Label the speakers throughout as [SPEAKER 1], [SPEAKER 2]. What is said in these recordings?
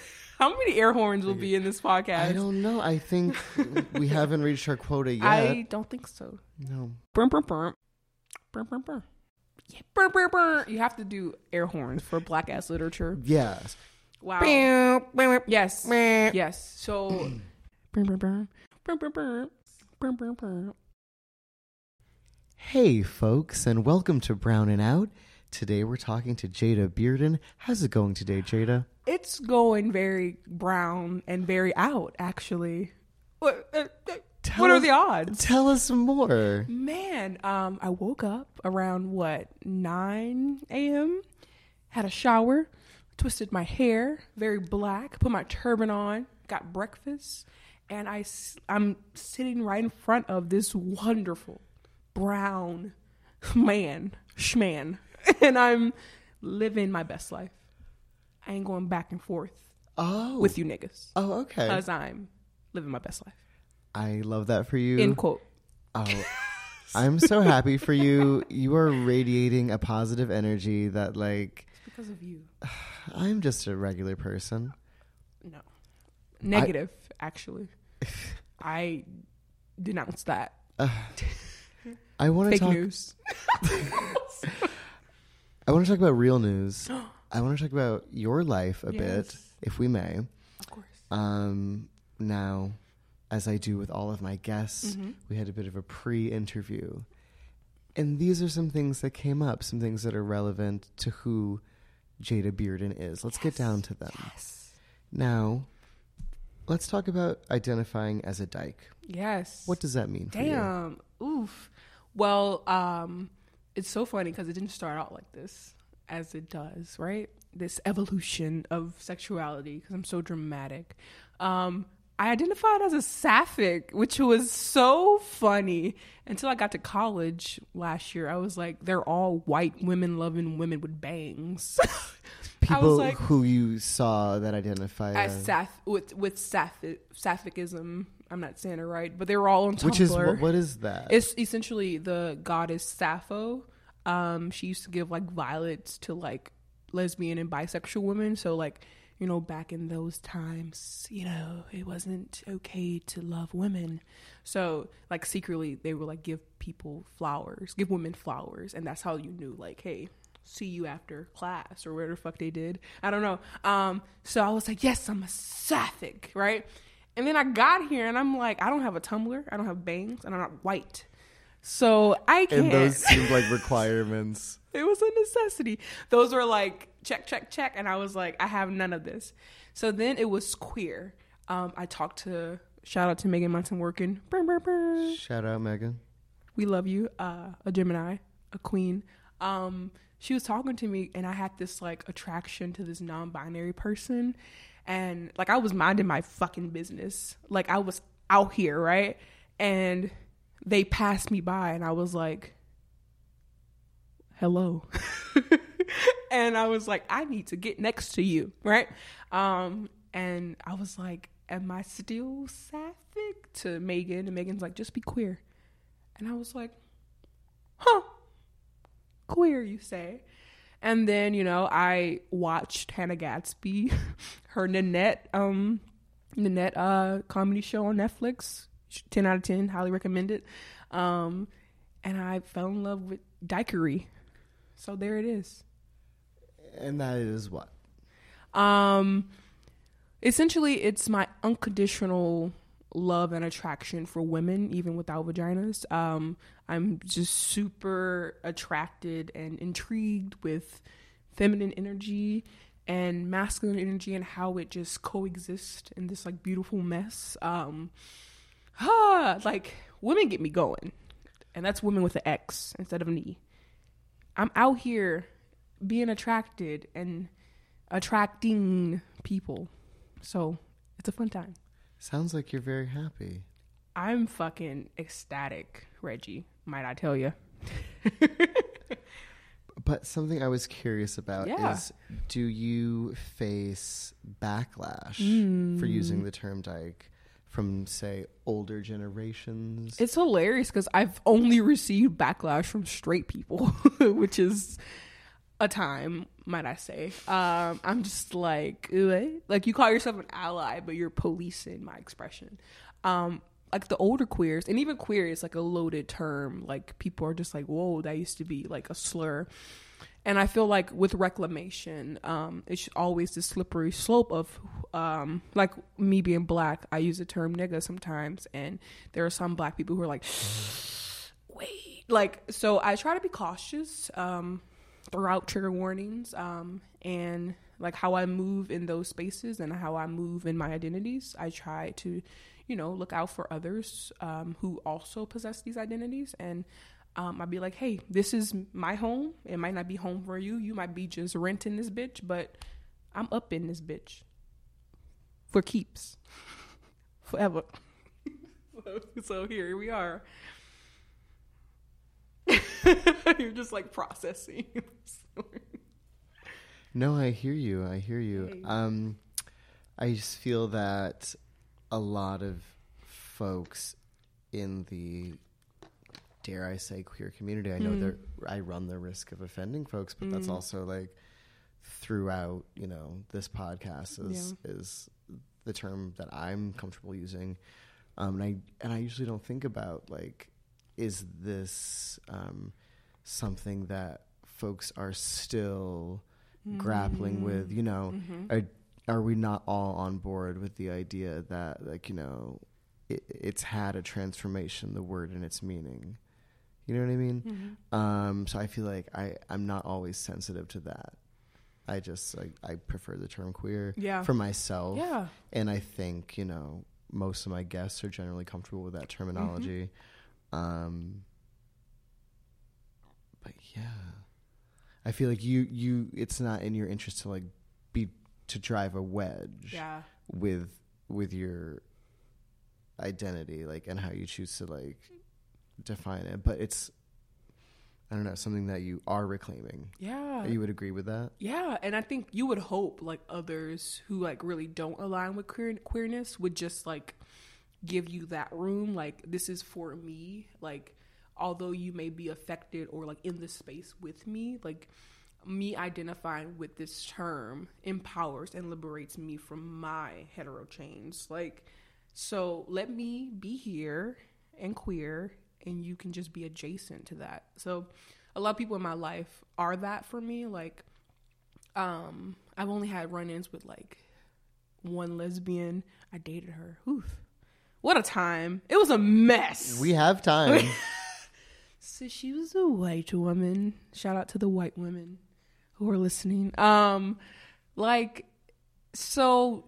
[SPEAKER 1] How many air horns will be in this podcast?
[SPEAKER 2] I don't know. I think we haven't reached our quota yet.
[SPEAKER 1] I don't think so.
[SPEAKER 2] no.
[SPEAKER 1] Burr, burr, burr. Burr, burr, burr. Yeah, burr, burr, burr. You have to do air horns for black ass literature.
[SPEAKER 2] Yes.
[SPEAKER 1] Wow. Yes. Yes. So. burr, burr, burr. Burr, burr, burr. Burr, burr, burr.
[SPEAKER 2] Hey, folks, and welcome to Brown and Out. Today we're talking to Jada Bearden. How's it going today, Jada?
[SPEAKER 1] It's going very brown and very out, actually. What, uh, uh,
[SPEAKER 2] Tell
[SPEAKER 1] what are the odds?
[SPEAKER 2] Tell us more.
[SPEAKER 1] Man, um, I woke up around what nine a.m. Had a shower, twisted my hair, very black, put my turban on, got breakfast, and I, I'm sitting right in front of this wonderful brown man, schman, and I'm living my best life. I ain't going back and forth
[SPEAKER 2] Oh.
[SPEAKER 1] with you niggas
[SPEAKER 2] Oh, okay.
[SPEAKER 1] because I'm living my best life.
[SPEAKER 2] I love that for you.
[SPEAKER 1] End quote.
[SPEAKER 2] Oh, I'm so happy for you. You are radiating a positive energy that, like,
[SPEAKER 1] Because of you.
[SPEAKER 2] I'm just a regular person.
[SPEAKER 1] No. Negative, actually. I denounce that.
[SPEAKER 2] I want to talk.
[SPEAKER 1] news.
[SPEAKER 2] I want to talk about real news. I want to talk about your life a bit, if we may.
[SPEAKER 1] Of course.
[SPEAKER 2] Um, now, as I do with all of my guests,
[SPEAKER 1] Mm-hmm.
[SPEAKER 2] we had a bit of a pre-interview, and these are some things that came up, some things that are relevant to who Jada Bearden is. Let's get down to them.
[SPEAKER 1] Yes.
[SPEAKER 2] Now, let's talk about identifying as a dyke.
[SPEAKER 1] Yes.
[SPEAKER 2] What does that mean?
[SPEAKER 1] Damn. Oof. Well, um, it's so funny because it didn't start out like this, as it does, right? This evolution of sexuality, because I'm so dramatic. Um, I identified as a sapphic, which was so funny until I got to college last year. I was like, they're all white women loving women with bangs.
[SPEAKER 2] People
[SPEAKER 1] like,
[SPEAKER 2] who you saw that identify
[SPEAKER 1] as
[SPEAKER 2] as,
[SPEAKER 1] with with sapphic, sapphicism. I'm not saying it right, but they were all on Tumblr.
[SPEAKER 2] which is what, what is that?
[SPEAKER 1] It's essentially the goddess Sappho. Um, she used to give like violets to like lesbian and bisexual women. So like, you know, back in those times, you know, it wasn't okay to love women. So like secretly they would like give people flowers, give women flowers, and that's how you knew like, hey, see you after class or whatever the fuck they did. I don't know. Um, so I was like, yes, I'm a sapphic, right? And then I got here and I'm like, I don't have a Tumblr, I don't have bangs, and I'm not white. So I can't.
[SPEAKER 2] and those seemed like requirements.
[SPEAKER 1] it was a necessity. Those were like check, check, check, and I was like, I have none of this. So then it was queer. Um, I talked to shout out to Megan Munson working.
[SPEAKER 2] Shout out, Megan.
[SPEAKER 1] We love you. Uh, a Gemini, a queen. Um, she was talking to me, and I had this like attraction to this non-binary person, and like I was minding my fucking business. Like I was out here, right? And they passed me by, and I was like, "Hello," and I was like, "I need to get next to you," right? Um, and I was like, "Am I still sapphic?" To Megan, and Megan's like, "Just be queer." And I was like, huh, queer, you say? And then, you know, I watched Hannah Gadsby, her Nanette, um, Nanette, uh, comedy show on Netflix. 10 out of 10, highly recommend it. Um, and I fell in love with dykery. So there it is.
[SPEAKER 2] And that is what?
[SPEAKER 1] Um, essentially, it's my unconditional love and attraction for women, even without vaginas. Um, I'm just super attracted and intrigued with feminine energy and masculine energy and how it just coexists in this like beautiful mess. Um, ah, like women get me going, and that's women with an X instead of an E. I'm out here being attracted and attracting people. So it's a fun time.
[SPEAKER 2] Sounds like you're very happy.
[SPEAKER 1] I'm fucking ecstatic, Reggie, might I tell you.
[SPEAKER 2] But something I was curious about
[SPEAKER 1] Yeah.
[SPEAKER 2] is do you face backlash
[SPEAKER 1] Hmm.
[SPEAKER 2] for using the term dyke from, say, older generations?
[SPEAKER 1] It's hilarious because I've only received backlash from straight people, which is a time, might I say. Um, I'm just like, what? like you call yourself an ally, but you're policing my expression. Um, like the older queers, and even queer is like a loaded term. Like people are just like, whoa, that used to be like a slur. And I feel like with reclamation, um, it's always the slippery slope of, um, like me being black. I use the term nigga sometimes, and there are some black people who are like, wait, like so. I try to be cautious. Um, throughout trigger warnings um, and like how I move in those spaces and how I move in my identities. I try to, you know, look out for others um, who also possess these identities. And um, I'd be like, hey, this is my home. It might not be home for you. You might be just renting this bitch, but I'm up in this bitch for keeps forever. so here we are. You're just like processing.
[SPEAKER 2] No, I hear you. I hear you. Um, I just feel that a lot of folks in the dare I say queer community. I know
[SPEAKER 1] Mm.
[SPEAKER 2] that I run the risk of offending folks, but that's
[SPEAKER 1] Mm.
[SPEAKER 2] also like throughout. You know, this podcast is is the term that I'm comfortable using, um, and I and I usually don't think about like, is this um, something that folks are still grappling with? You know,
[SPEAKER 1] Mhm.
[SPEAKER 2] are are we not all on board with the idea that like you know it, it's had a transformation the word and its meaning you know what i mean
[SPEAKER 1] Mhm.
[SPEAKER 2] um so i feel like i i'm not always sensitive to that i just like i prefer the term queer
[SPEAKER 1] Yeah.
[SPEAKER 2] for myself
[SPEAKER 1] Yeah.
[SPEAKER 2] and i think you know most of my guests are generally comfortable with that terminology um but yeah i feel like you you it's not in your interest to like be to drive a wedge
[SPEAKER 1] Yeah.
[SPEAKER 2] with with your identity like and how you choose to like define it but it's i don't know something that you are reclaiming
[SPEAKER 1] Yeah.
[SPEAKER 2] you would agree with that
[SPEAKER 1] Yeah, and I think you would hope like others who like really don't align with queer- queerness would just like give you that room like this is for me like although you may be affected or like in this space with me like me identifying with this term empowers and liberates me from my hetero chains. Like so let me be here and queer and you can just be adjacent to that. So a lot of people in my life are that for me like um i've only had run-ins with like one lesbian. I dated her. Oof. What a time. It was a mess.
[SPEAKER 2] We have time.
[SPEAKER 1] So she was a white woman. Shout out to the white women who are listening. Um like so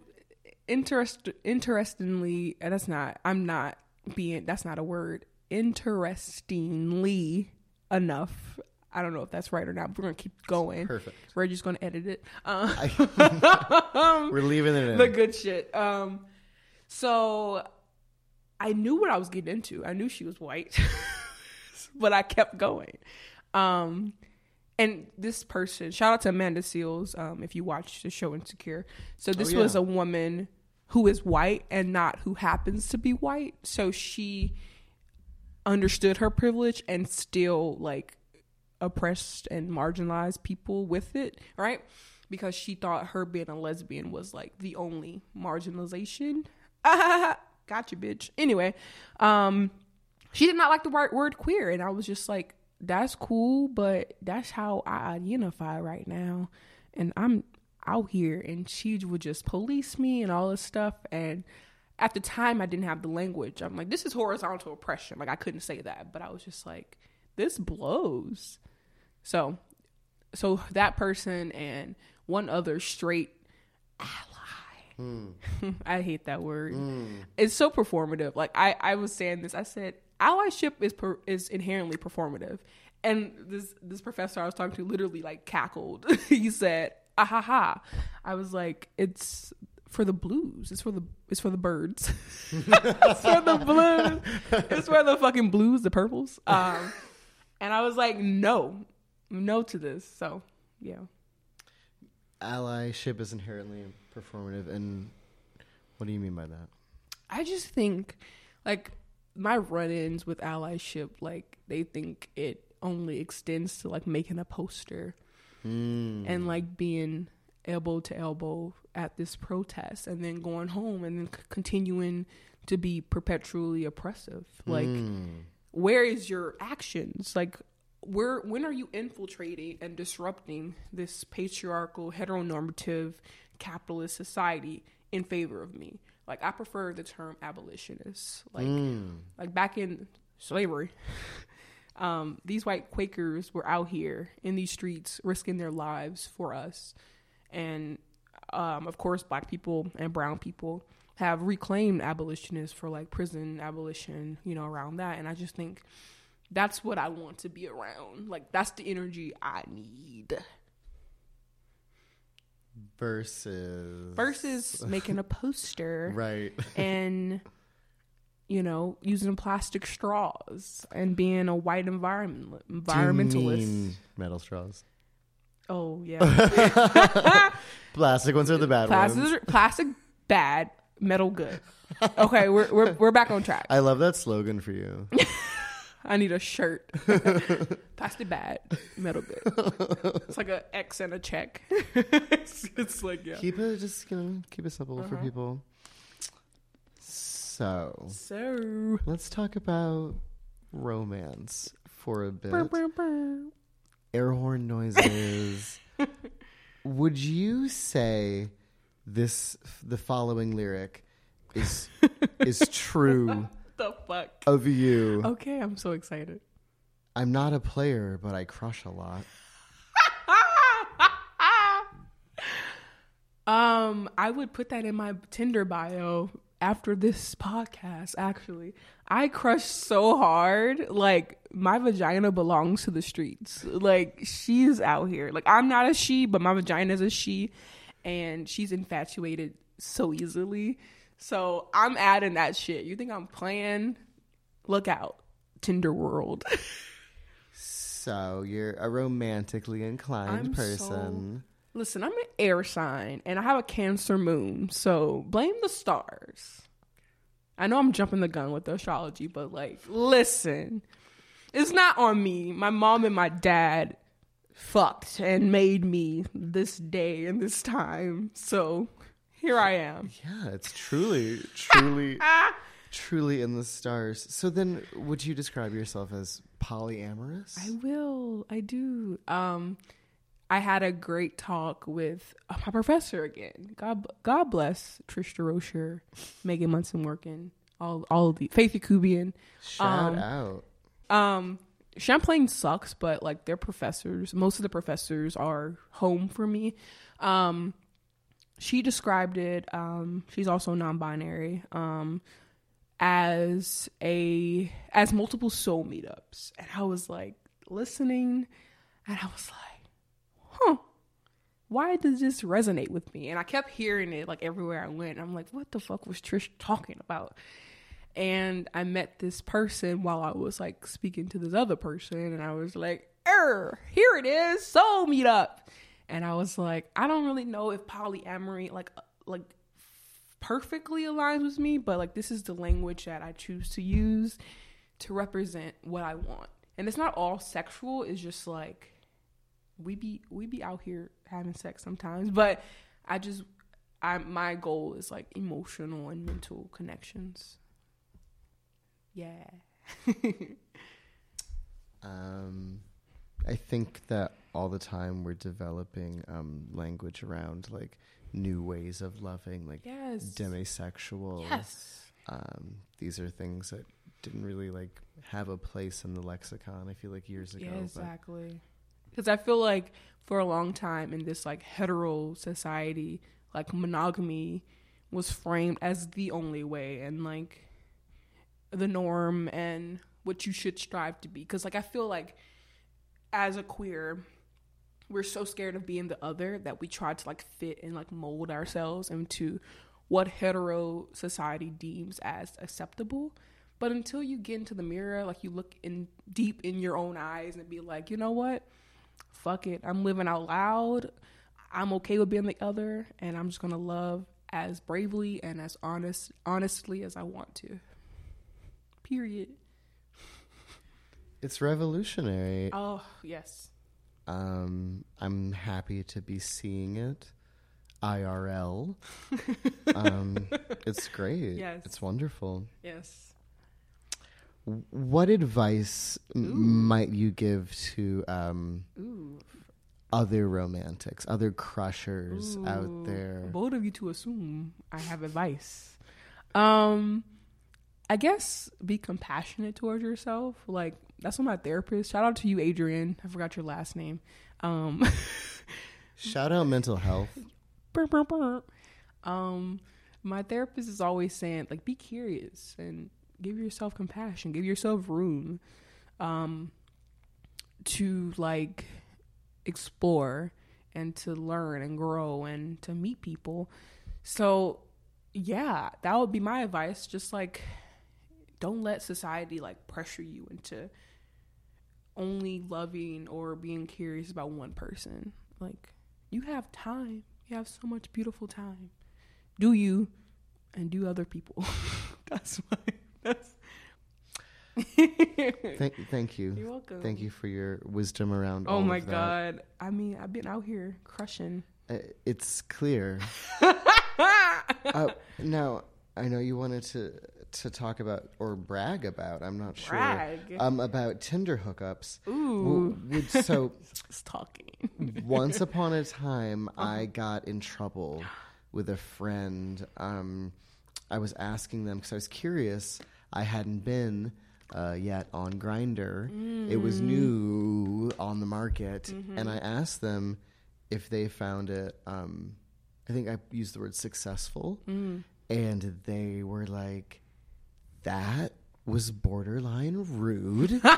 [SPEAKER 1] interest interestingly that's not i'm not being that's not a word interestingly enough. I don't know if that's right or not but we're gonna keep going.
[SPEAKER 2] Perfect.
[SPEAKER 1] We're just gonna edit it.
[SPEAKER 2] I, we're leaving it in.
[SPEAKER 1] The good shit. Um, so I knew what I was getting into. I knew she was white, but I kept going. Um, and this person, shout out to Amanda Seales, um, if you watch the show Insecure. So this
[SPEAKER 2] yeah.
[SPEAKER 1] was a woman who is white and not who happens to be white. So she understood her privilege and still like oppressed and marginalized people with it, right? Because she thought her being a lesbian was like the only marginalization. gotcha, bitch. Anyway, um, she did not like the word, word queer, and I was just like, that's cool, but that's how I identify right now, and I'm out here, and she would just police me and all this stuff, and at the time I didn't have the language. I'm like, this is horizontal oppression. Like I couldn't say that, but I was just like, this blows. So, so that person and one other straight ally. I hate that word. It's so performative. Like I, I was saying this. I said allyship is per, is inherently performative, and this this professor I was talking to literally like cackled. he said, "Ah ha ha." I was like, "It's for the blues. It's for the it's for the birds. it's for the blues. It's for the fucking blues, the purples." Um, and I was like, "No, no to this." So yeah.
[SPEAKER 2] Allyship is inherently performative and what do you mean by that
[SPEAKER 1] I just think like my run-ins with allyship, like they think it only extends to like making a poster
[SPEAKER 2] Mm.
[SPEAKER 1] and like being elbow to elbow at this protest and then going home and then c- continuing to be perpetually oppressive like
[SPEAKER 2] Mm.
[SPEAKER 1] where is your actions like where when are you infiltrating and disrupting this patriarchal heteronormative capitalist society in favor of me? Like i prefer the term abolitionist. Like
[SPEAKER 2] Mm.
[SPEAKER 1] like back in slavery um, these white quakers were out here in these streets risking their lives for us. And um, of course black people and brown people have reclaimed abolitionists for like prison abolition you know around that. And i just think that's what i want to be around like that's the energy i need
[SPEAKER 2] Versus.
[SPEAKER 1] versus making a poster
[SPEAKER 2] Right.
[SPEAKER 1] and you know using plastic straws and being a white environment environmentalist
[SPEAKER 2] mean metal straws.
[SPEAKER 1] oh yeah
[SPEAKER 2] Plastic ones are the bad ones.
[SPEAKER 1] plastic plastic bad metal good okay we're, we're we're back on track
[SPEAKER 2] I love that slogan for you.
[SPEAKER 1] i need a shirt plastic bad metal good it's like a x and a check it's, it's like yeah
[SPEAKER 2] keep it just you know keep it simple for
[SPEAKER 1] Uh-huh.
[SPEAKER 2] people. So
[SPEAKER 1] so
[SPEAKER 2] let's talk about romance for a bit. Air horn noises. Would you say this the following lyric is is true
[SPEAKER 1] the fuck
[SPEAKER 2] of you?
[SPEAKER 1] okay i'm so excited
[SPEAKER 2] I'm not a player, but I crush a lot.
[SPEAKER 1] um, I would put that in my Tinder bio after this podcast. Actually, I crush so hard. Like my vagina belongs to the streets. Like she's out here. Like I'm not a she, but my vagina is a she, and she's infatuated so easily. So I'm adding that shit. You think I'm playing? Look out, Tinder world.
[SPEAKER 2] So you're a romantically inclined
[SPEAKER 1] I'm
[SPEAKER 2] person.
[SPEAKER 1] Listen, I'm an air sign and I have a Cancer moon, so blame the stars. I know I'm jumping the gun with the astrology, but like, listen, it's not on me. My mom and my dad fucked and made me this day and this time, so here I am.
[SPEAKER 2] Yeah, it's truly, truly, truly in the stars. So then, would you describe yourself as polyamorous?
[SPEAKER 1] I will. I do. Um, I had a great talk with uh, my professor again. God, God bless Trish DeRocher, Megan Munson working, all, all of the Faith Yakubian.
[SPEAKER 2] Shout
[SPEAKER 1] um,
[SPEAKER 2] out.
[SPEAKER 1] Um, Champlain sucks, but like their professors, most of the professors are home for me. Um, she described it. Um, she's also non-binary. Um, as a as multiple soul meetups, and I was like listening, and I was like, huh. Why does this resonate with me? And I kept hearing it like everywhere I went. I'm like, what the fuck was Trish talking about? and I met this person while I was like speaking to this other person, and I was like, "Er, here it is, soul meetup," and I was like, I don't really know if polyamory like uh, like perfectly aligns with me, but like this is the language that I choose to use to represent what I want, and it's not all sexual. It's just like we be we be out here having sex sometimes, but I just I my goal is like emotional and mental connections. Yeah.
[SPEAKER 2] Um, I think that all the time we're developing um, language around like new ways of loving, like
[SPEAKER 1] yes.
[SPEAKER 2] demisexual.
[SPEAKER 1] Yes.
[SPEAKER 2] Um, these are things that didn't really like have a place in the lexicon. I feel like years ago.
[SPEAKER 1] Yeah, exactly. Because I feel like for a long time in this like hetero society, like monogamy was framed as the only way and like the norm and what you should strive to be. Because like I feel like as a queer, we're so scared of being the other that we try to like fit and like mold ourselves into what hetero society deems as acceptable. But until you get into the mirror, like you look in deep in your own eyes and be like, you know what? Fuck it. I'm living out loud. I'm okay with being the other, and I'm just gonna love as bravely and as honest honestly as I want to. Period.
[SPEAKER 2] It's revolutionary.
[SPEAKER 1] Oh yes.
[SPEAKER 2] Um, I'm happy to be seeing it. IRL. um, it's great.
[SPEAKER 1] Yes.
[SPEAKER 2] It's wonderful.
[SPEAKER 1] Yes.
[SPEAKER 2] What advice m- might you give to um, other romantics, other crushers out there?
[SPEAKER 1] Bold of you to assume I have advice. Um, I guess be compassionate towards yourself. Like that's what my therapist. Shout out to you, Adrian. I forgot your last name. Um,
[SPEAKER 2] Shout out mental health.
[SPEAKER 1] um, my therapist is always saying like be curious and give yourself compassion, give yourself room, um, to like explore and to learn and grow and to meet people. So, yeah, that would be my advice. Just like, don't let society like pressure you into only loving or being curious about one person. Like, you have time. You have so much beautiful time. Do you and do other people. that's my that's
[SPEAKER 2] Thank, thank you.
[SPEAKER 1] You're welcome.
[SPEAKER 2] Thank you for your wisdom around.
[SPEAKER 1] Oh my god. I mean, I've been out here crushing.
[SPEAKER 2] Uh, It's clear. uh, now, I know you wanted to to talk about or brag about. I'm not sure.
[SPEAKER 1] Brag.
[SPEAKER 2] Um, about Tinder hookups.
[SPEAKER 1] Ooh.
[SPEAKER 2] W- so
[SPEAKER 1] It's talking.
[SPEAKER 2] once upon a time, I got in trouble with a friend. Um, I was asking them because I was curious. I hadn't been uh, yet on Grindr. It was new on the market, and I asked them if they found it. Um, I think I used the word successful, and they were like, "That was borderline rude."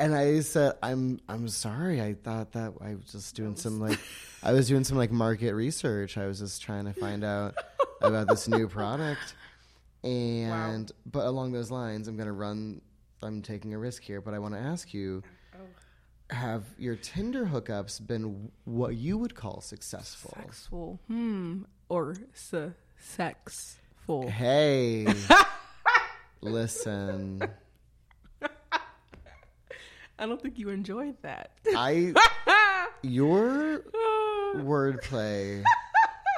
[SPEAKER 2] And I said, "I'm I'm sorry. I thought that I was just doing some like I was doing some like market research. I was just trying to find out about this new product. And but along those lines, I'm going to run I'm taking a risk here, but I want to ask you have your Tinder hookups been what you would call successful?
[SPEAKER 1] Sexful. Hmm. Or se- sexful.
[SPEAKER 2] Hey. listen.
[SPEAKER 1] I don't think you enjoyed that.
[SPEAKER 2] I your wordplay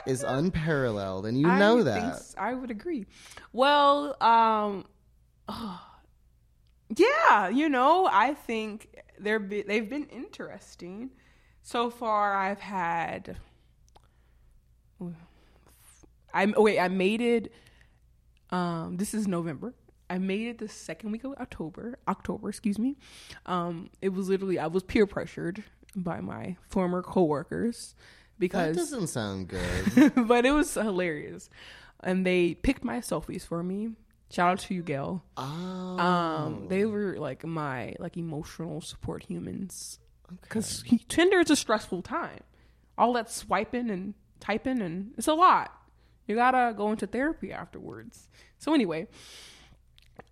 [SPEAKER 2] is unparalleled and you know that.
[SPEAKER 1] think s- I would agree. Well, um, yeah, you know, I think they're be- they've been interesting so far. I've had. I'm oh wait. I made it. Um, this is November. I made it the second week of October. October, excuse me. Um, it was literally I was peer pressured by my former coworkers because That
[SPEAKER 2] doesn't sound good.
[SPEAKER 1] but it was hilarious. And they picked my selfies for me. Shout out to you, Gail.
[SPEAKER 2] Oh.
[SPEAKER 1] Um, they were like my like emotional support humans
[SPEAKER 2] okay.
[SPEAKER 1] because Tinder is a stressful time. All that swiping and typing and it's a lot. You gotta go into therapy afterwards. So anyway,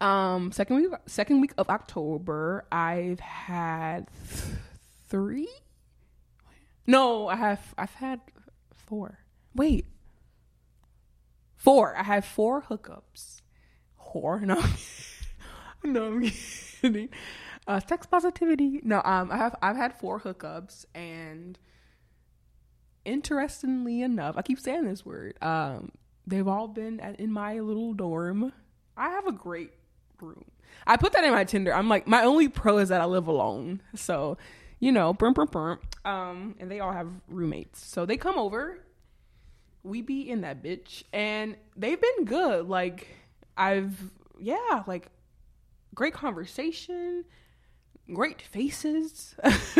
[SPEAKER 1] um, second week second week of October, I've had th- three. No, I have I've had four. Wait, four. I have four hookups. Whore? No, no, I'm kidding. Uh, sex positivity. No, um, I have I've had four hookups, and interestingly enough, I keep saying this word. Um, they've all been at, in my little dorm. I have a great room. I put that in my Tinder. I'm like, my only pro is that I live alone. So, you know, brum, brum, brum. Um, and they all have roommates. So they come over. We be in that bitch. And they've been good. Like, I've, yeah, like, great conversation, great faces.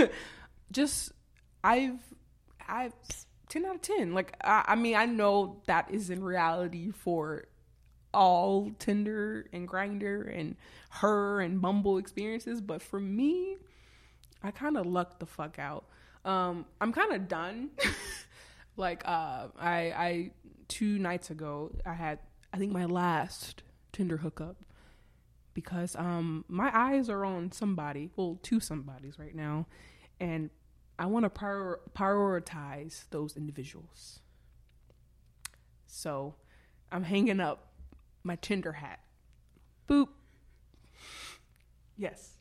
[SPEAKER 1] Just, I've, I've, 10 out of 10. Like, I, I mean, I know that is in reality for all Tinder and Grindr and her and Bumble experiences, but for me, I kind of lucked the fuck out. Um, I'm kind of done. like, uh, I, I two nights ago, I had I think my last Tinder hookup because um my eyes are on somebody, well, two somebodies right now, and I want to prior- prioritize those individuals. So, I'm hanging up my Tinder hat. Boop. Yes.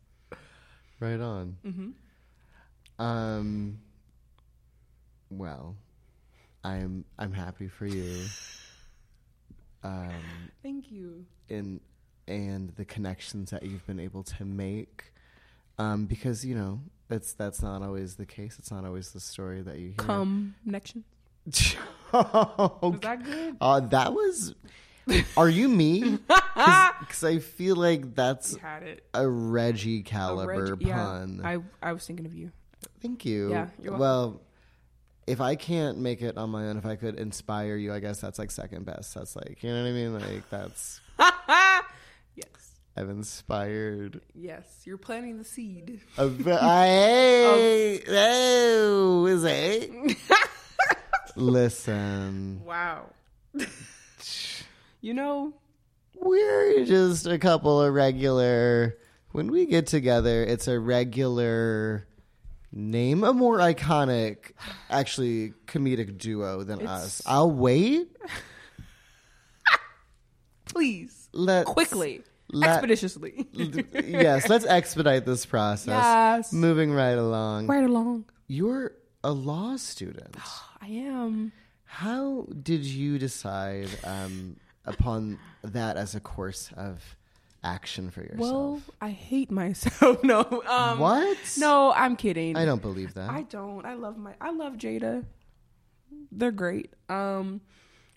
[SPEAKER 2] Right on.
[SPEAKER 1] Mm-hmm.
[SPEAKER 2] Um. Well, I'm I'm happy for you. Um,
[SPEAKER 1] Thank you.
[SPEAKER 2] in and the connections that you've been able to make, um, because you know that's that's not always the case. It's not always the story that you hear.
[SPEAKER 1] Come connection.
[SPEAKER 2] okay.
[SPEAKER 1] Was that good?
[SPEAKER 2] Uh, that was. Are you me? Because I feel like that's
[SPEAKER 1] You had it.
[SPEAKER 2] a Reggie caliber
[SPEAKER 1] reg- yeah,
[SPEAKER 2] pun.
[SPEAKER 1] I I was thinking of you.
[SPEAKER 2] Thank you.
[SPEAKER 1] Yeah, you're welcome.
[SPEAKER 2] well, if I can't make it on my own, if I could inspire you, I guess that's like second best. That's like, you know what I mean? Like that's
[SPEAKER 1] yes.
[SPEAKER 2] I've inspired.
[SPEAKER 1] Yes. You're planting the seed.
[SPEAKER 2] A, I oh, is it? Listen,
[SPEAKER 1] Wow. You know,
[SPEAKER 2] we're just a couple of regular. When we get together, it's a regular. Name a more iconic, actually comedic duo than
[SPEAKER 1] It's-
[SPEAKER 2] us. I'll wait.
[SPEAKER 1] please,
[SPEAKER 2] Let
[SPEAKER 1] quickly,
[SPEAKER 2] let-
[SPEAKER 1] expeditiously.
[SPEAKER 2] yes, let's expedite this process.
[SPEAKER 1] Yes.
[SPEAKER 2] Moving right along.
[SPEAKER 1] right along.
[SPEAKER 2] You're a law student.
[SPEAKER 1] I am.
[SPEAKER 2] How did you decide um, upon that as a course of action for yourself?
[SPEAKER 1] Well, I hate myself. no. Um,
[SPEAKER 2] what?
[SPEAKER 1] No, I'm kidding.
[SPEAKER 2] I don't believe that.
[SPEAKER 1] I don't. I love my. I love Jada. They're great. Um,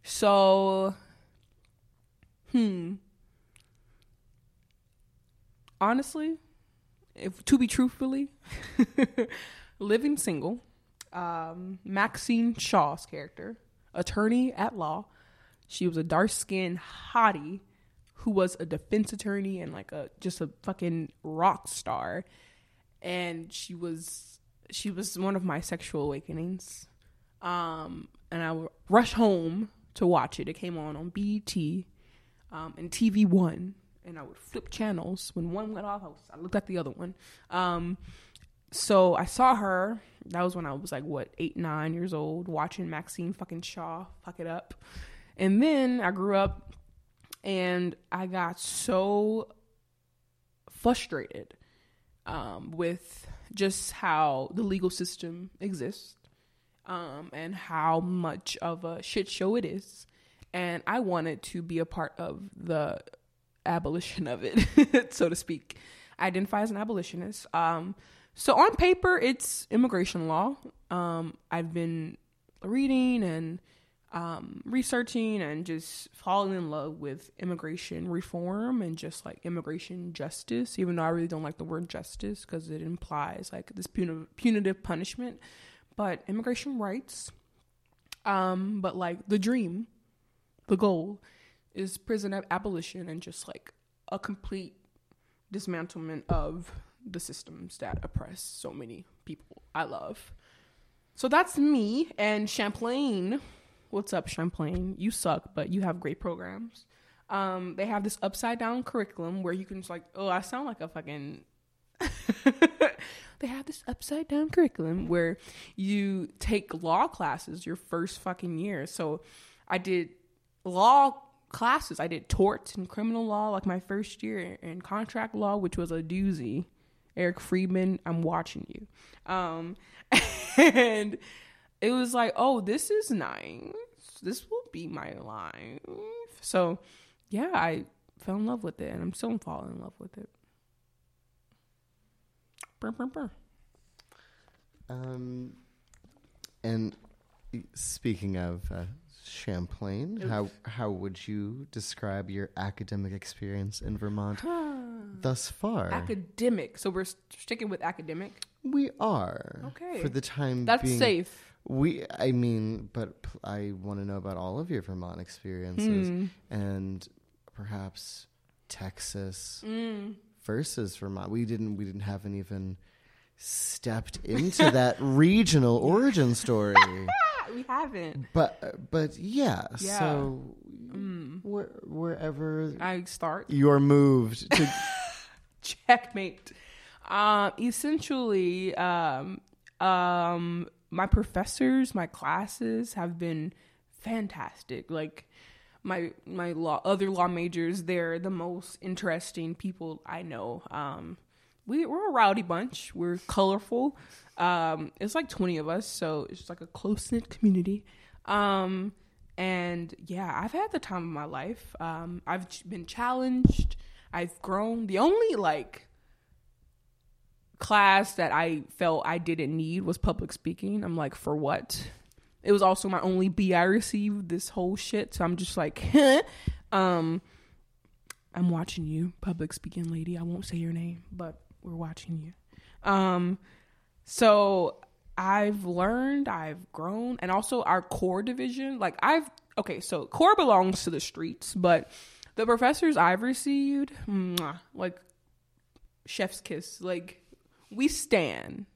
[SPEAKER 1] so, hmm. Honestly, if to be truthfully, living single, um, Maxine Shaw's character, attorney at law, she was a dark skinned hottie who was a defense attorney and like a just a fucking rock star. And she was she was one of my sexual awakenings. Um and i would rush home to watch it. It came on on BET um and tv one. And i would flip channels. When one went off i, was, I looked at the other one. Um so i saw her. That was when i was like what eight nine years old watching maxine fucking shaw fuck it up and then i grew up and i got so frustrated um, with just how the legal system exists um, and how much of a shit show it is. And I wanted to be a part of the abolition of it, so to speak. I identify as an abolitionist. Um, so on paper, it's immigration law. Um, I've been reading and um, researching and just falling in love with immigration reform and just like immigration justice, even though I really don't like the word justice because it implies like this punitive, punitive punishment. But immigration rights, um, but like the dream, the goal is prison ab- abolition and just like a complete dismantlement of the systems that oppress so many people I love. So that's me and Champlain. What's up, Champlain? You suck, but you have great programs. Um, they have this upside down curriculum where you can just like, oh, I sound like a fucking. they have this upside down curriculum where you take law classes your first fucking year. So I did law classes. I did torts and criminal law like my first year and contract law, which was a doozy. Eric Friedman, I'm watching you. Um, and it was like, oh, this is nice. This will be my life. So, yeah, I fell in love with it, and I'm still falling in love with it. Brr, brr, brr.
[SPEAKER 2] Um, and speaking of uh, Champlain, how how would you describe your academic experience in Vermont thus far?
[SPEAKER 1] Academic. So we're sticking with academic.
[SPEAKER 2] we are
[SPEAKER 1] Okay.
[SPEAKER 2] for the time being
[SPEAKER 1] That's
[SPEAKER 2] being.
[SPEAKER 1] safe.
[SPEAKER 2] We, I mean, but i want to know about all of your Vermont experiences
[SPEAKER 1] Hmm.
[SPEAKER 2] and perhaps Texas
[SPEAKER 1] Mm.
[SPEAKER 2] versus Vermont. We didn't, we didn't haven't even stepped into that regional origin story.
[SPEAKER 1] We haven't.
[SPEAKER 2] But, but yeah.
[SPEAKER 1] Yeah.
[SPEAKER 2] So
[SPEAKER 1] Mm.
[SPEAKER 2] where, wherever
[SPEAKER 1] I start.
[SPEAKER 2] you're moved to,
[SPEAKER 1] checkmate um essentially um um my professors my classes have been fantastic like my my law other law majors they're the most interesting people i know um we we're a rowdy bunch. We're colorful. Um, it's like twenty of us, so it's like a close knit community. Um, and yeah, I've had the time of my life. Um, I've been challenged. I've grown. The only like class that I felt I didn't need was public speaking. I'm like, for what? It was also my only B I received this whole shit. So I'm just like, um, I'm watching you, public speaking lady. I won't say your name, but we're watching you. Um, so I've learned, I've grown, and also our core division. Like I've okay, so core belongs to the streets, but the professors I've received, mwah, like chef's kiss, like we stand.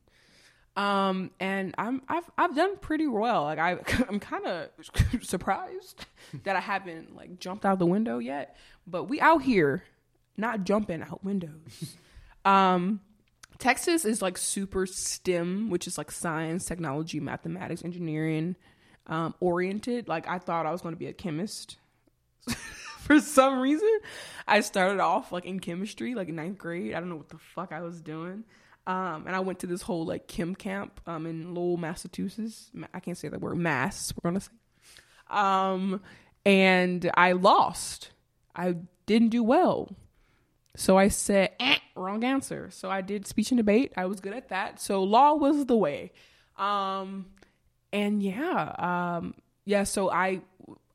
[SPEAKER 1] Um, and I'm I've I've done pretty well. Like I I'm kind of surprised that I haven't like jumped out the window yet. But we out here, not jumping out windows. um, Texas is like super STEM, which is like science, technology, mathematics, engineering um, oriented. Like I thought I was going to be a chemist. For some reason, I started off like in chemistry, like in ninth grade. I don't know what the fuck I was doing. Um, and I went to this whole like chem camp um, in Lowell, Massachusetts. I can't say that word, Mass. We're gonna say. Um, and I lost. I didn't do well. So I said, eh, wrong answer. So I did speech and debate. I was good at that. So law was the way. Um, and yeah, um, yeah. So I,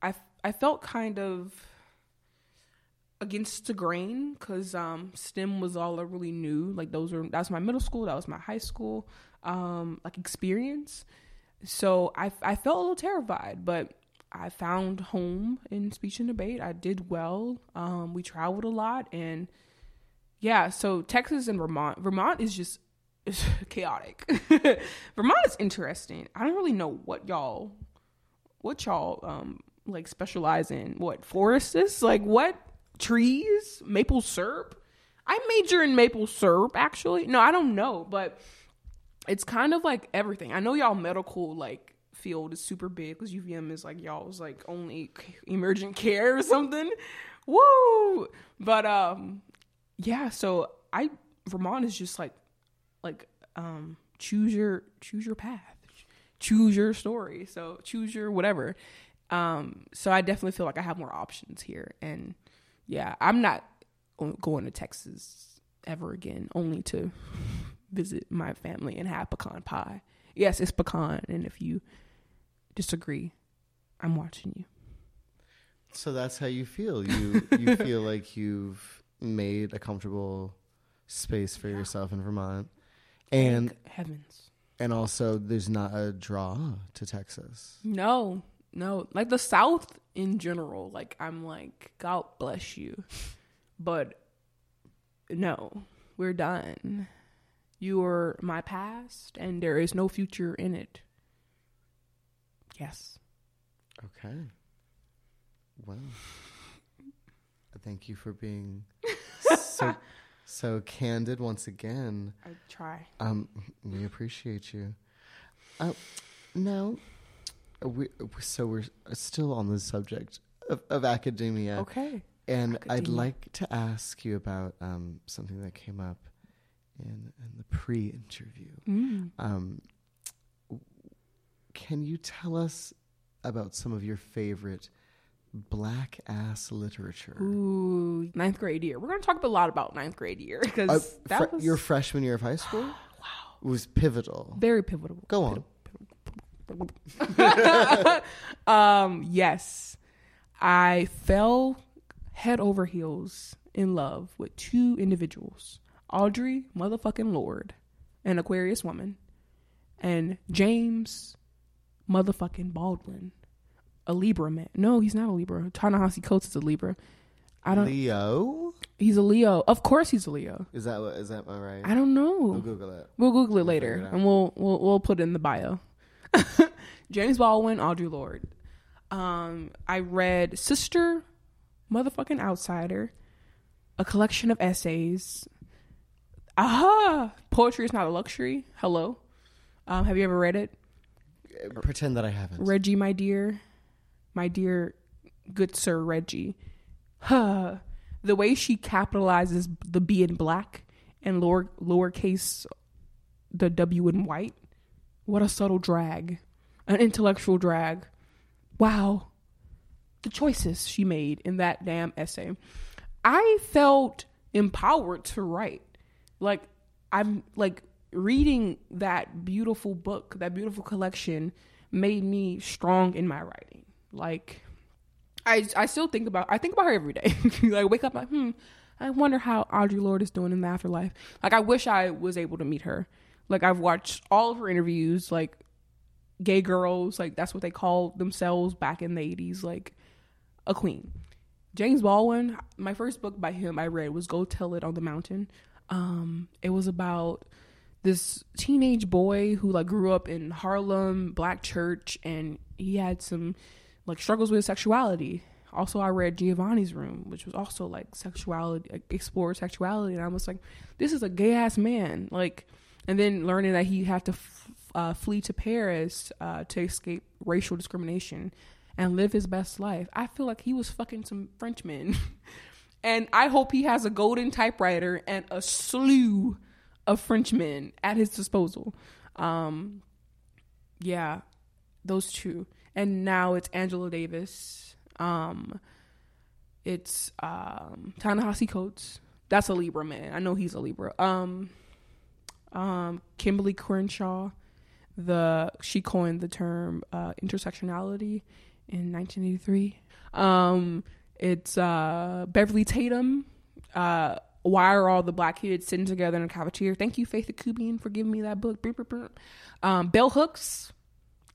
[SPEAKER 1] I, I felt kind of against the grain because um, STEM was all I really knew. Like those were that's my middle school, that was my high school um, like experience. So I I felt a little terrified, but I found home in speech and debate. I did well. Um, we traveled a lot, and yeah. So Texas and Vermont. Vermont is just chaotic. Vermont is interesting. I don't really know what y'all, what y'all um like specialize in. What forests? Like what trees? Maple syrup? I major in maple syrup actually. No, I don't know, but it's kind of like everything. I know y'all medical like field is super big because UVM is like y'all's like only emergent care or something. Woo! But um, yeah. So I Vermont is just like like um choose your choose your path, choose your story. So choose your whatever. Um, so I definitely feel like I have more options here, and yeah, I'm not going to Texas ever again, only to visit my family and have pecan pie. Yes, it's pecan, and if you disagree, I'm watching you.
[SPEAKER 2] So that's how you feel. You you feel like you've made a comfortable space for yourself in Vermont, and
[SPEAKER 1] Thank heavens,
[SPEAKER 2] and also there's not a draw to Texas.
[SPEAKER 1] No, no, like the South in general. Like I'm like, God bless you, but no, we're done. You are my past, and there is no future in it. Yes.
[SPEAKER 2] Okay. Well, thank you for being so so candid once again.
[SPEAKER 1] I try.
[SPEAKER 2] Um, we appreciate you. Uh, now, we so we're still on the subject of, of academia.
[SPEAKER 1] Okay.
[SPEAKER 2] And academia. I'd like to ask you about um, something that came up in, in the pre-interview. Mm. Um, can you tell us about some of your favorite black ass literature?
[SPEAKER 1] Ooh, ninth grade year. We're going to talk a lot about ninth grade year because uh,
[SPEAKER 2] that fr- was your freshman year of high school. wow, was pivotal.
[SPEAKER 1] Very pivotal.
[SPEAKER 2] Go on.
[SPEAKER 1] um, yes, I fell head over heels in love with two individuals Audre, motherfucking Lorde, an Aquarius woman, and James motherfucking Baldwin, a Libra man. No, he's not a Libra. Ta-Nehisi Coates is a Libra.
[SPEAKER 2] I don't. Leo.
[SPEAKER 1] He's a Leo. Of course, he's a Leo.
[SPEAKER 2] Is that what? Is that my right?
[SPEAKER 1] I don't know.
[SPEAKER 2] We'll Google it.
[SPEAKER 1] We'll Google it we'll later, it and we'll we'll we'll put it in the bio. James Baldwin, Audre Lorde. Um, I read Sister, motherfucking Outsider, a collection of essays. Aha! Poetry is not a luxury. Hello. Um, have you ever read it?
[SPEAKER 2] Pretend that I haven't.
[SPEAKER 1] Reggie, my dear, my dear, good sir Reggie. Huh. The way she capitalizes the B in black and lower lowercase the W in white. What a subtle drag, an intellectual drag. Wow, the choices she made in that damn essay. I felt empowered to write. Like I'm like reading that beautiful book, that beautiful collection made me strong in my writing. Like I I still think about I think about her every day. like wake up like, hmm, I wonder how Audre Lorde is doing in the afterlife. Like I wish I was able to meet her. Like I've watched all of her interviews, like gay girls, like that's what they called themselves back in the eighties, like a queen. James Baldwin, my first book by him I read was Go Tell It on the Mountain. Um, it was about this teenage boy who like grew up in Harlem, black church, and he had some like struggles with sexuality. Also, I read Giovanni's Room, which was also like sexuality, like, explore sexuality, and I was like, this is a gay ass man. Like, and then learning that he had to f- uh, flee to Paris uh, to escape racial discrimination and live his best life. I feel like he was fucking some Frenchmen. and I hope he has a golden typewriter and a slew of Frenchmen at his disposal. Um, yeah, those two. And now it's Angela Davis. Um, it's um, Ta-Nehisi Coates. That's a Libra man. I know he's a Libra. Um, um, Kimberlé Crenshaw. The she coined the term uh, intersectionality in 1983. Um, it's uh, Beverly Tatum. Uh, why are all the black kids sitting together in a cafeteria? Thank you, Faith Kubian, for giving me that book. Um, Bell Hooks,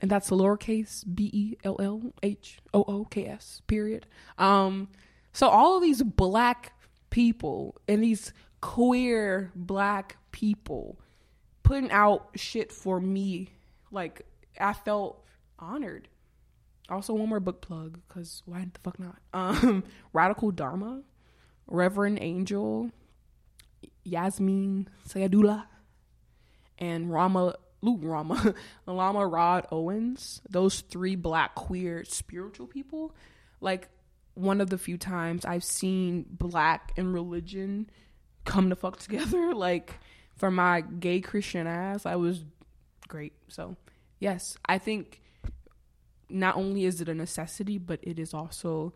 [SPEAKER 1] and that's the lowercase B E L L H O O K S. Period. Um, so all of these black people and these queer black people putting out shit for me, like I felt honored. Also, one more book plug because why the fuck not? Um, Radical Dharma Reverend Angel, Yasmin Syedullah, and Rama Luke Rama, Lama Rod Owens, those three black queer spiritual people, like one of the few times I've seen black and religion come to fuck together. Like for my gay Christian ass, I was great. So yes, I think not only is it a necessity, but it is also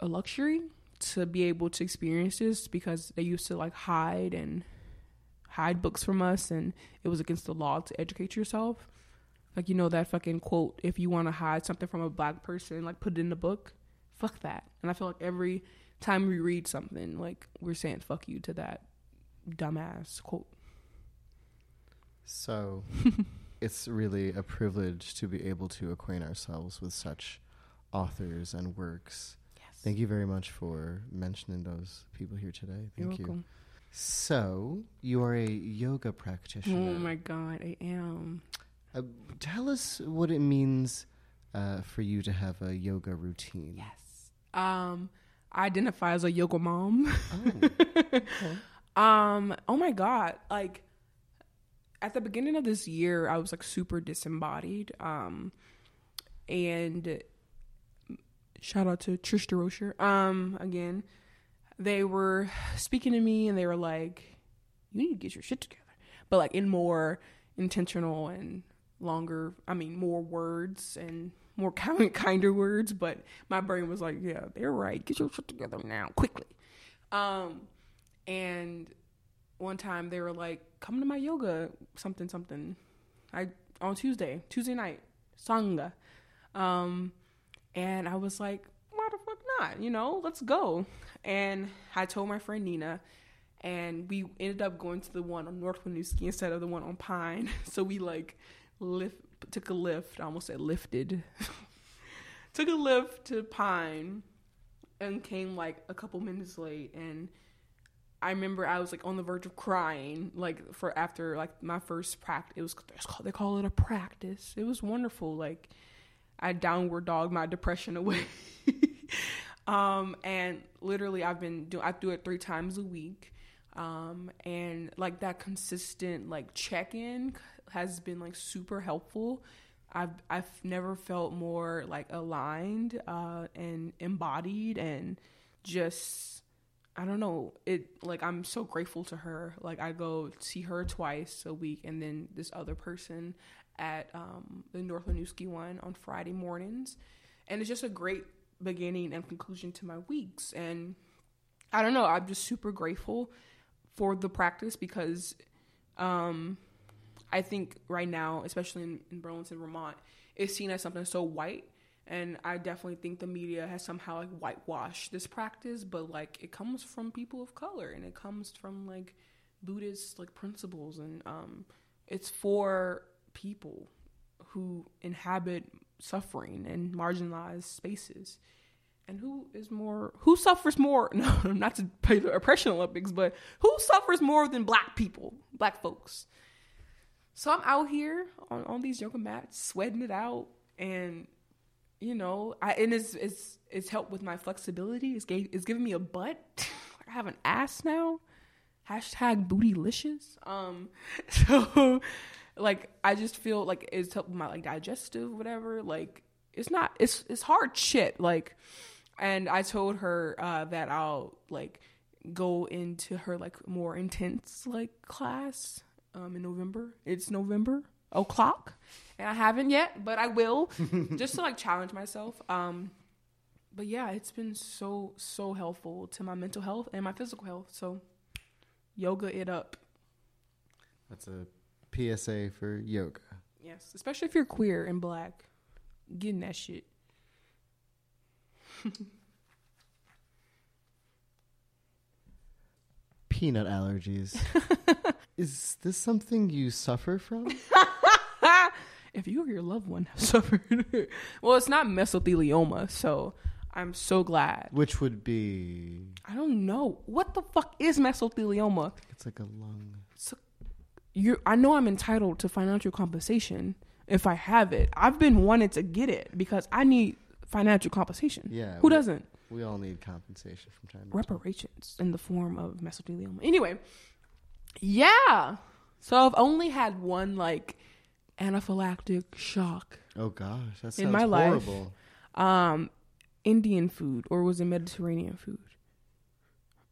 [SPEAKER 1] a luxury to be able to experience this because they used to like hide and hide books from us and it was against the law to educate yourself. Like you know that fucking quote, if you want to hide something from a black person, like put it in the book. Fuck that. And I feel like every time we read something, like we're saying fuck you to that dumbass quote.
[SPEAKER 2] So it's really a privilege to be able to acquaint ourselves with such authors and works Thank you very much for mentioning those people here today. Thank
[SPEAKER 1] You're you.
[SPEAKER 2] So, you are a yoga practitioner.
[SPEAKER 1] Oh my God, I am.
[SPEAKER 2] Uh, tell us what it means uh, for you to have a yoga routine.
[SPEAKER 1] Yes. Um, I identify as a yoga mom. Oh. okay. um, oh my God. Like, at the beginning of this year, I was like super disembodied. Um, and shout out to Trish DeRocher. Um, again, they were speaking to me and they were like, "You need to get your shit together," but like in more intentional and longer. I mean, more words and more kind, kinder words. But my brain was like, "Yeah, they're right. Get your shit together now, quickly." Um, and one time they were like, "Come to my yoga, something something." I on Tuesday, Tuesday night, sangha. Um, and I was like, why the fuck not? You know, let's go. And I told my friend Nina, and we ended up going to the one on North Winooski instead of the one on Pine. So we like lift, took a Lyft. I almost said lifted. took a Lyft to Pine, and came like a couple minutes late. And I remember I was like on the verge of crying, like for after like my first practice. It was they call it a practice. It was wonderful, like I downward dog my depression away. um, and literally, I've been do I do it three times a week. Um, and like that consistent like check in has been like super helpful. I've I've never felt more like aligned uh, and embodied and just I don't know. It like I'm so grateful to her. Like I go see her twice a week, and then this other person at um, the North Winooski one on Friday mornings, and it's just a great beginning and conclusion to my weeks. And I don't know. I'm just super grateful for the practice because um, I think right now, especially in, in Burlington, Vermont, it's seen as something so white and I definitely think the media has somehow like whitewashed this practice, but like it comes from people of color and it comes from like Buddhist like principles and um it's for people who inhabit suffering and marginalized spaces. And who is more who suffers more no not to play the oppression Olympics, but who suffers more than black people, black folks. So I'm out here on, on these yoga mats, sweating it out and you know, I and it's it's it's helped with my flexibility. It's gave it's giving me a butt. I have an ass now. Hashtag bootylicious. Um, so like I just feel like it's helped with my like digestive whatever. Like it's not it's it's hard shit. Like, and I told her uh, that I'll like go into her like more intense like class um in November. It's November o'clock and I haven't yet, but I will, just to like challenge myself. Um, but yeah, it's been so so helpful to my mental health and my physical health. So, yoga it up.
[SPEAKER 2] That's a PSA for yoga.
[SPEAKER 1] Yes, especially if you're queer and black, getting that shit.
[SPEAKER 2] Peanut allergies. Is this something you suffer from?
[SPEAKER 1] if you or your loved one have suffered, well, it's not mesothelioma, so I'm so glad.
[SPEAKER 2] Which would be?
[SPEAKER 1] I don't know. What the fuck is mesothelioma?
[SPEAKER 2] It's like a lung.
[SPEAKER 1] So, you I know I'm entitled to financial compensation if I have it. I've been wanting to get it because I need financial compensation.
[SPEAKER 2] Yeah.
[SPEAKER 1] Who
[SPEAKER 2] we,
[SPEAKER 1] doesn't?
[SPEAKER 2] We all need compensation from time to
[SPEAKER 1] Reparations in the form of mesothelioma. Anyway, yeah. So I've only had one like anaphylactic shock.
[SPEAKER 2] Oh gosh, that's
[SPEAKER 1] in my horrible. life. Um, Indian food or was it Mediterranean food?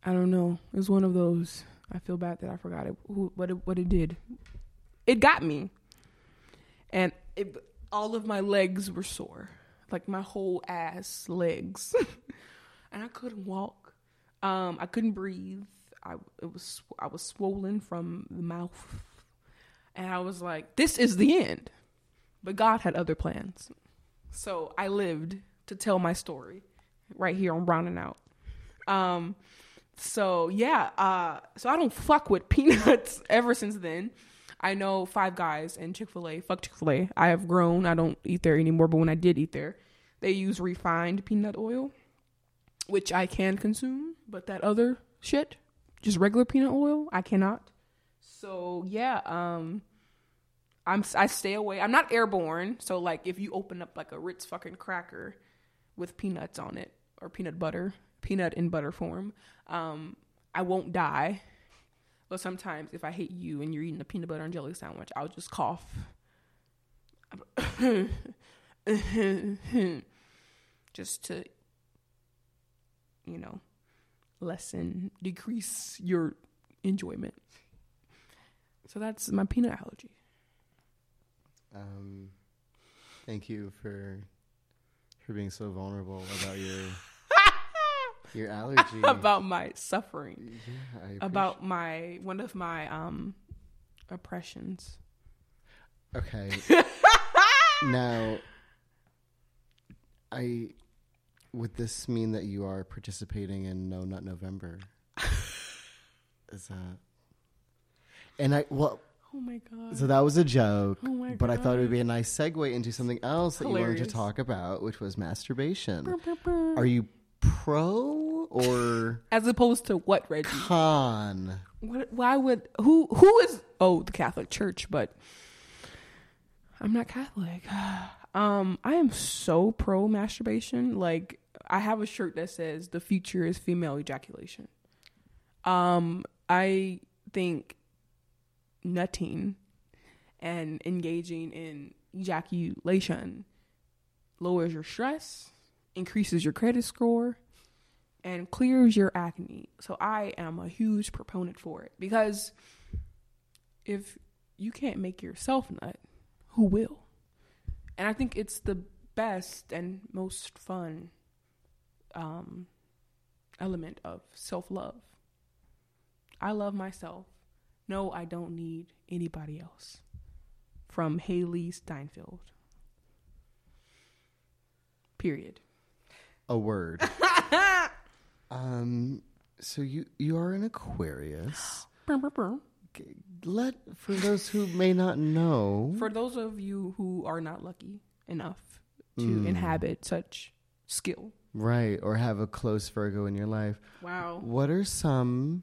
[SPEAKER 1] I don't know. It was one of those. I feel bad that I forgot it. Who, what it what it did. It got me, and it, all of my legs were sore, like my whole ass legs, and I couldn't walk. Um, I couldn't breathe. I it was I was swollen from the mouth and I was like, this is the end. But God had other plans. So I lived to tell my story right here on Brown and Out. Um, so yeah, uh, so I don't fuck with peanuts ever since then. I know Five Guys and Chick fil A. Fuck Chick fil A. I have grown. I don't eat there anymore, but when I did eat there, they use refined peanut oil, which I can consume, but that other shit, just regular peanut oil, I cannot. So yeah, um, I'm I stay away. I'm not airborne, so like if you open up like a Ritz fucking cracker with peanuts on it or peanut butter, peanut in butter form, um, I won't die. But sometimes if I hate you and you're eating a peanut butter and jelly sandwich, I'll just cough. just to you know lessen decrease your enjoyment so that's my peanut allergy.
[SPEAKER 2] Um, thank you for for being so vulnerable about your your allergy.
[SPEAKER 1] About my suffering. Yeah, about my one of my um oppressions.
[SPEAKER 2] Okay. Now i would this mean that you are participating in no nut november? Is that and I well.
[SPEAKER 1] Oh my god!
[SPEAKER 2] So that was a joke, oh but I thought it would be a nice segue into something else that Hilarious. you wanted to talk about, which was masturbation. Burr, burr, burr. Are you pro or
[SPEAKER 1] as opposed to what, Reggie?
[SPEAKER 2] Con.
[SPEAKER 1] What? Why would who? Who is? Oh, the Catholic Church, but I'm not Catholic. Um, I am so pro masturbation. Like, I have a shirt that says "The future is female ejaculation." Um, I think nutting and engaging in ejaculation lowers your stress, increases your credit score, and clears your acne. So I am a huge proponent for it because if you can't make yourself nut, who will? And I think it's the best and most fun um, element of self love. I love myself. No, I don't need anybody else. From Hailee Steinfeld. Period.
[SPEAKER 2] A word. um. So you you are an Aquarius. Let for those who may not know.
[SPEAKER 1] For those of you who are not lucky enough to
[SPEAKER 2] Mm.
[SPEAKER 1] inhabit such skill.
[SPEAKER 2] Right, or have a close Virgo in your life.
[SPEAKER 1] Wow.
[SPEAKER 2] What are some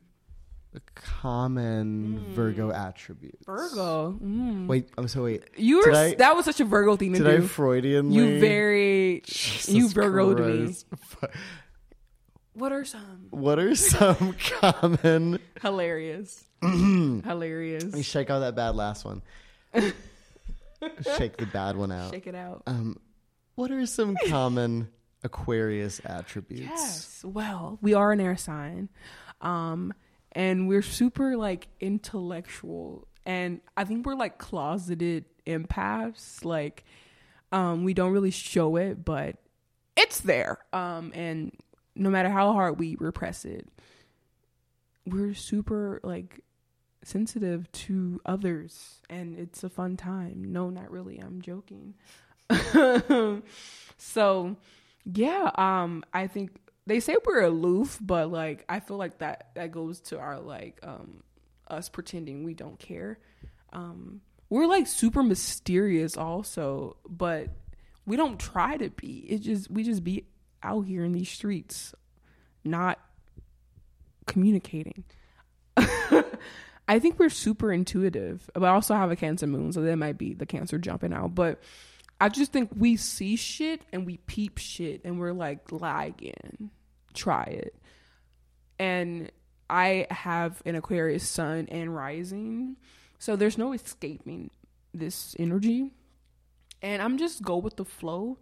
[SPEAKER 2] common Virgo attributes?
[SPEAKER 1] Virgo. Mm.
[SPEAKER 2] Wait, I'm so wait.
[SPEAKER 1] You were
[SPEAKER 2] I-
[SPEAKER 1] that was such a Virgo thing to
[SPEAKER 2] Did I
[SPEAKER 1] do.
[SPEAKER 2] Freudianly?
[SPEAKER 1] you very
[SPEAKER 2] Jesus
[SPEAKER 1] you Virgo'd me. What are some
[SPEAKER 2] What are some common?
[SPEAKER 1] hilarious? hilarious.
[SPEAKER 2] Let me shake out that bad last one. shake the bad one out.
[SPEAKER 1] Shake it out.
[SPEAKER 2] Um, what are some common Aquarius attributes?
[SPEAKER 1] Yes. Well, we are an air sign. Um and we're super like intellectual and I think we're like closeted empaths. Like um we don't really show it, but it's there. Um and no matter how hard we repress it, we're super like sensitive to others and it's a fun time. No, not really. I'm joking. so, yeah, um I think they say we're aloof, but like I feel like that that goes to our like um us pretending we don't care. Um we're like super mysterious also, but we don't try to be. It just we just be out here in these streets not communicating. I think we're super intuitive, but I also have a Cancer moon, so that might be the Cancer jumping out. But I just think we see shit and we peep shit, and we're like, lie again, try it. And I have an Aquarius sun and rising, so there's no escaping this energy. And I'm just go with the flow,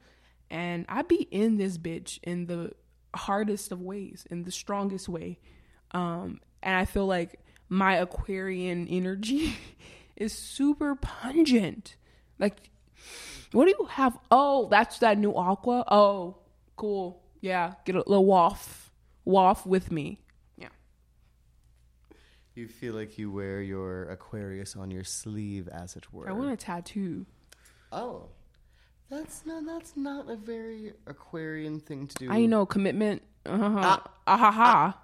[SPEAKER 1] and I be in this bitch in the hardest of ways, in the strongest way. Um, and I feel like my Aquarian energy is super pungent. Like, what do you have? Oh, that's that new aqua. Oh, cool. Yeah, get a little waff, waff with me. Yeah.
[SPEAKER 2] You feel like you wear your Aquarius on your sleeve, as it were.
[SPEAKER 1] I want a tattoo.
[SPEAKER 2] Oh, that's not that's not a very Aquarian thing to do.
[SPEAKER 1] I know commitment. Uh-huh. Ah ha ha.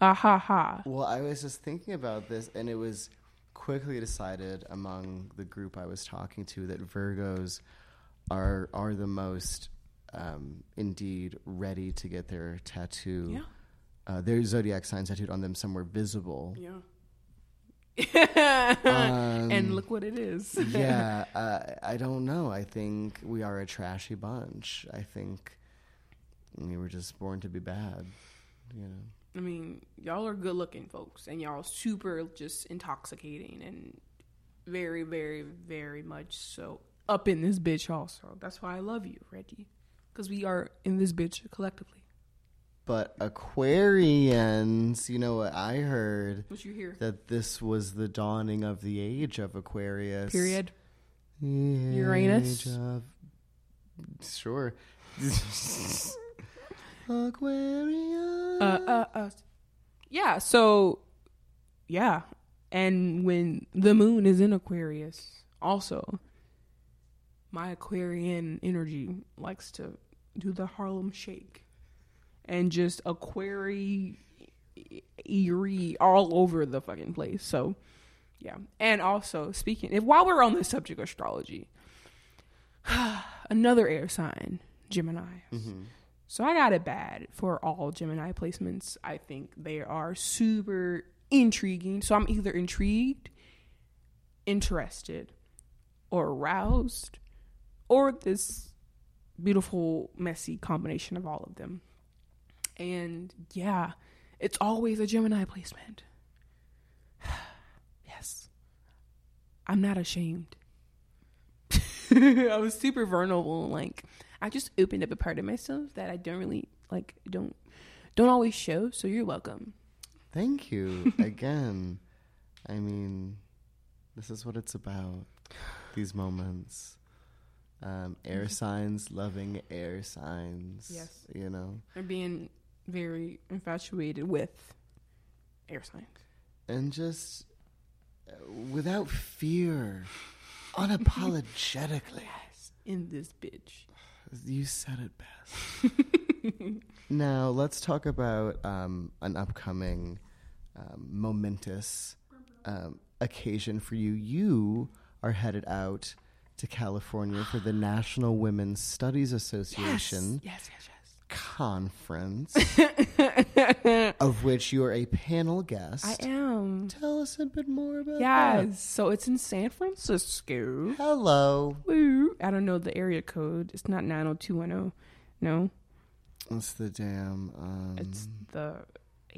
[SPEAKER 1] Ah ha ha.
[SPEAKER 2] Well, I was just thinking about this, and it was quickly decided among the group I was talking to that Virgos are are the most um, indeed ready to get their tattoo,
[SPEAKER 1] Yeah.
[SPEAKER 2] uh, their zodiac sign tattooed on them somewhere visible.
[SPEAKER 1] Yeah.
[SPEAKER 2] Um,
[SPEAKER 1] and look what it is.
[SPEAKER 2] yeah, uh, I don't know. I think we are a trashy bunch. I think we were just born to be bad. You know.
[SPEAKER 1] I mean, y'all are good looking folks, and y'all super just intoxicating and very, very, very much so up in this bitch. Also, that's why I love you, Reggie, because we are in this bitch collectively.
[SPEAKER 2] But Aquarians, you know what I heard?
[SPEAKER 1] What you hear?
[SPEAKER 2] That this was the dawning of the age of Aquarius.
[SPEAKER 1] Period. Uranus?
[SPEAKER 2] of- Sure. Aquarius.
[SPEAKER 1] Uh, uh, uh. Yeah. So, yeah, and when the moon is in Aquarius, also, my Aquarian energy likes to do the Harlem Shake and just Aquari eerie all over the fucking place. So, yeah. And also, speaking, if while we're on the subject of astrology, another air sign, Gemini. Mm-hmm. So I got it bad for all Gemini placements. I think they are super intriguing. So I'm either intrigued, interested, or aroused, or this beautiful, messy combination of all of them. And yeah, it's always a Gemini placement. yes. I'm not ashamed. I was super vulnerable. Like, I just opened up a part of myself that I don't really like. Don't don't always show, so you're welcome.
[SPEAKER 2] Thank you again. I mean, this is what it's about. These moments. Um, air signs loving air signs.
[SPEAKER 1] Yes.
[SPEAKER 2] You know?
[SPEAKER 1] Or being very infatuated with air signs.
[SPEAKER 2] And just uh, without fear, unapologetically.
[SPEAKER 1] Yes, in this bitch.
[SPEAKER 2] You said it best. now, let's talk about um, an upcoming um, momentous um, occasion for you. You are headed out to California for the National Women's Studies Association
[SPEAKER 1] Yes, yes,
[SPEAKER 2] conference,
[SPEAKER 1] yes.
[SPEAKER 2] of which you are a panel guest.
[SPEAKER 1] I am.
[SPEAKER 2] Tell us a bit more about
[SPEAKER 1] Yes. So it's in San Francisco.
[SPEAKER 2] Hello.
[SPEAKER 1] Woo. I don't know the area code. It's not 90210. No,
[SPEAKER 2] It's the damn. Um,
[SPEAKER 1] it's the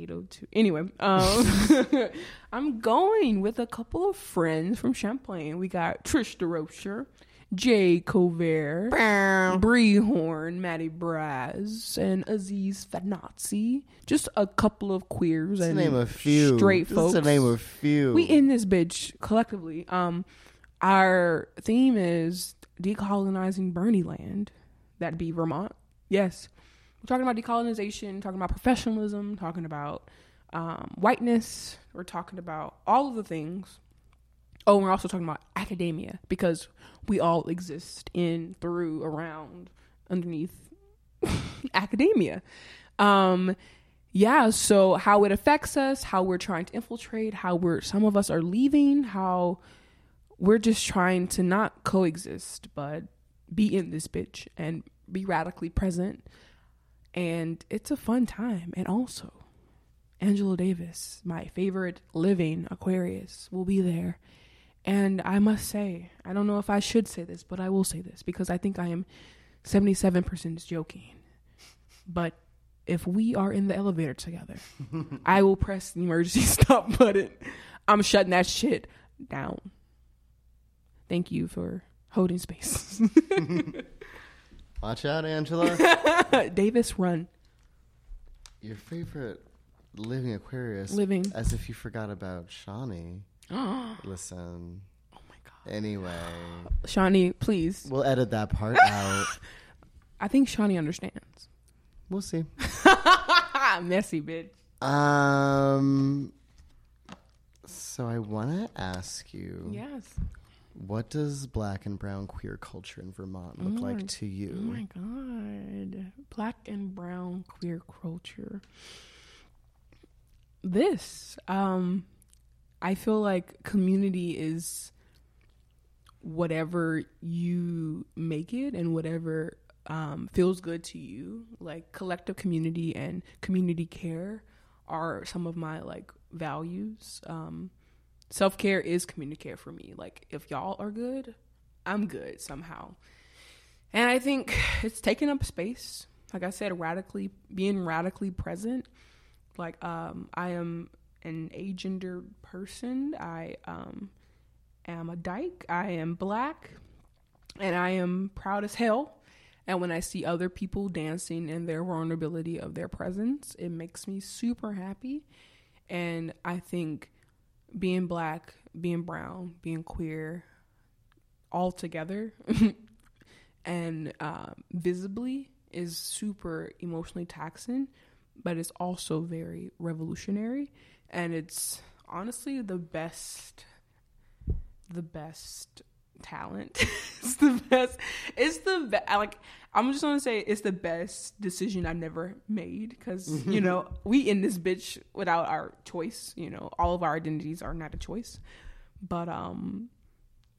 [SPEAKER 1] 802. Anyway, um, I'm going with a couple of friends from Champlain. We got Trish DeRocher, Jay Covert, Bree Horn, Maddie Braz, and Aziz Fanazi. Just a couple of queers
[SPEAKER 2] Just
[SPEAKER 1] and
[SPEAKER 2] name a few.
[SPEAKER 1] straight
[SPEAKER 2] Just
[SPEAKER 1] folks.
[SPEAKER 2] to name a few.
[SPEAKER 1] We in this bitch collectively. Um, our theme is decolonizing Bernie land. That'd be Vermont. Yes, we're talking about decolonization, talking about professionalism, talking about um, whiteness. We're talking about all of the things. Oh, we're also talking about academia because we all exist in, through, around, underneath academia. Um, yeah, so how it affects us, how we're trying to infiltrate, how we're some of us are leaving, how we're just trying to not coexist, but be in this bitch and be radically present. And it's a fun time. And also, Angela Davis, my favorite living Aquarius, will be there. And I must say, I don't know if I should say this, but I will say this because I think I am 77% joking. But if we are in the elevator together, I will press the emergency stop button. I'm shutting that shit down. Thank you for holding space.
[SPEAKER 2] Watch out, Angela.
[SPEAKER 1] Davis, run.
[SPEAKER 2] Your favorite living Aquarius.
[SPEAKER 1] Living.
[SPEAKER 2] As if you forgot about Shawnee. Listen.
[SPEAKER 1] Oh my God.
[SPEAKER 2] Anyway,
[SPEAKER 1] Shawnee, please.
[SPEAKER 2] we'll edit that part out.
[SPEAKER 1] I think Shawnee understands.
[SPEAKER 2] We'll see.
[SPEAKER 1] Messy bitch.
[SPEAKER 2] Um. So I want to ask you,
[SPEAKER 1] Yes.
[SPEAKER 2] What does black and brown queer culture in Vermont look
[SPEAKER 1] Oh my-
[SPEAKER 2] like to you?
[SPEAKER 1] Oh my god. Black and brown queer culture. This, um, I feel like community is whatever you make it and whatever um, feels good to you. Like collective community and community care are some of my like values. Um, Self care is community care for me. Like if y'all are good, I'm good somehow. And I think it's taking up space. Like I said, radically being radically present. Like um, I am an agender person. I um, am a dyke. I am black, and I am proud as hell. And when I see other people dancing in their vulnerability of their presence, it makes me super happy. And I think being black, being brown, being queer, all together and uh, visibly is super emotionally taxing, but it's also very revolutionary. And it's honestly the best, the best talent. it's the best. It's the best. Like I'm just gonna say, it's the best decision I've never made because you know we in this bitch without our choice. You know, all of our identities are not a choice, but um,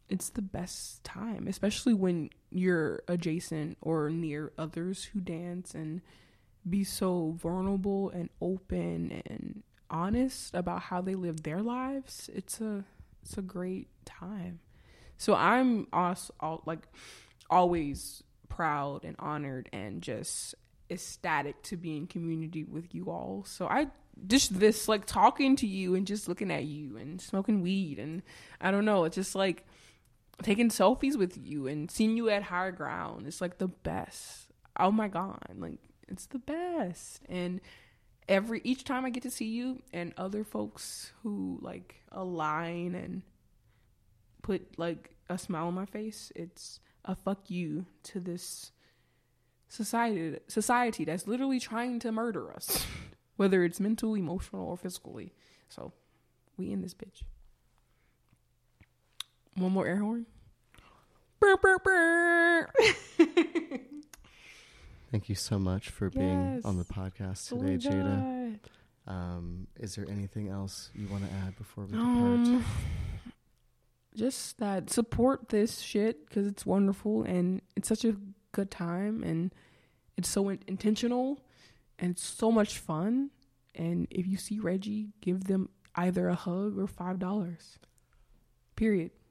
[SPEAKER 1] it's the best time, especially when you're adjacent or near others who dance and be so vulnerable and open and honest about how they live their lives. It's a it's a great time. So I'm also like always proud and honored and just ecstatic to be in community with you all. So I just this like talking to you and just looking at you and smoking weed and I don't know, it's just like taking selfies with you and seeing you at higher ground. It's like the best. Oh my god, like it's the best. And every each time I get to see you and other folks who like align and put like a smile on my face, it's a fuck you to this society society that's literally trying to murder us, whether it's mental, emotional, or physically. So we in this bitch. One more air horn. Burr, burr, burr.
[SPEAKER 2] Thank you so much for being
[SPEAKER 1] Yes.
[SPEAKER 2] on the podcast
[SPEAKER 1] Oh
[SPEAKER 2] today,
[SPEAKER 1] my
[SPEAKER 2] Jada. Um, is there anything else you want to add before we depart?
[SPEAKER 1] Just that support this shit because it's wonderful and it's such a good time and it's so in- intentional and it's so much fun. And if you see Reggie, give them either a hug or five dollars. Period.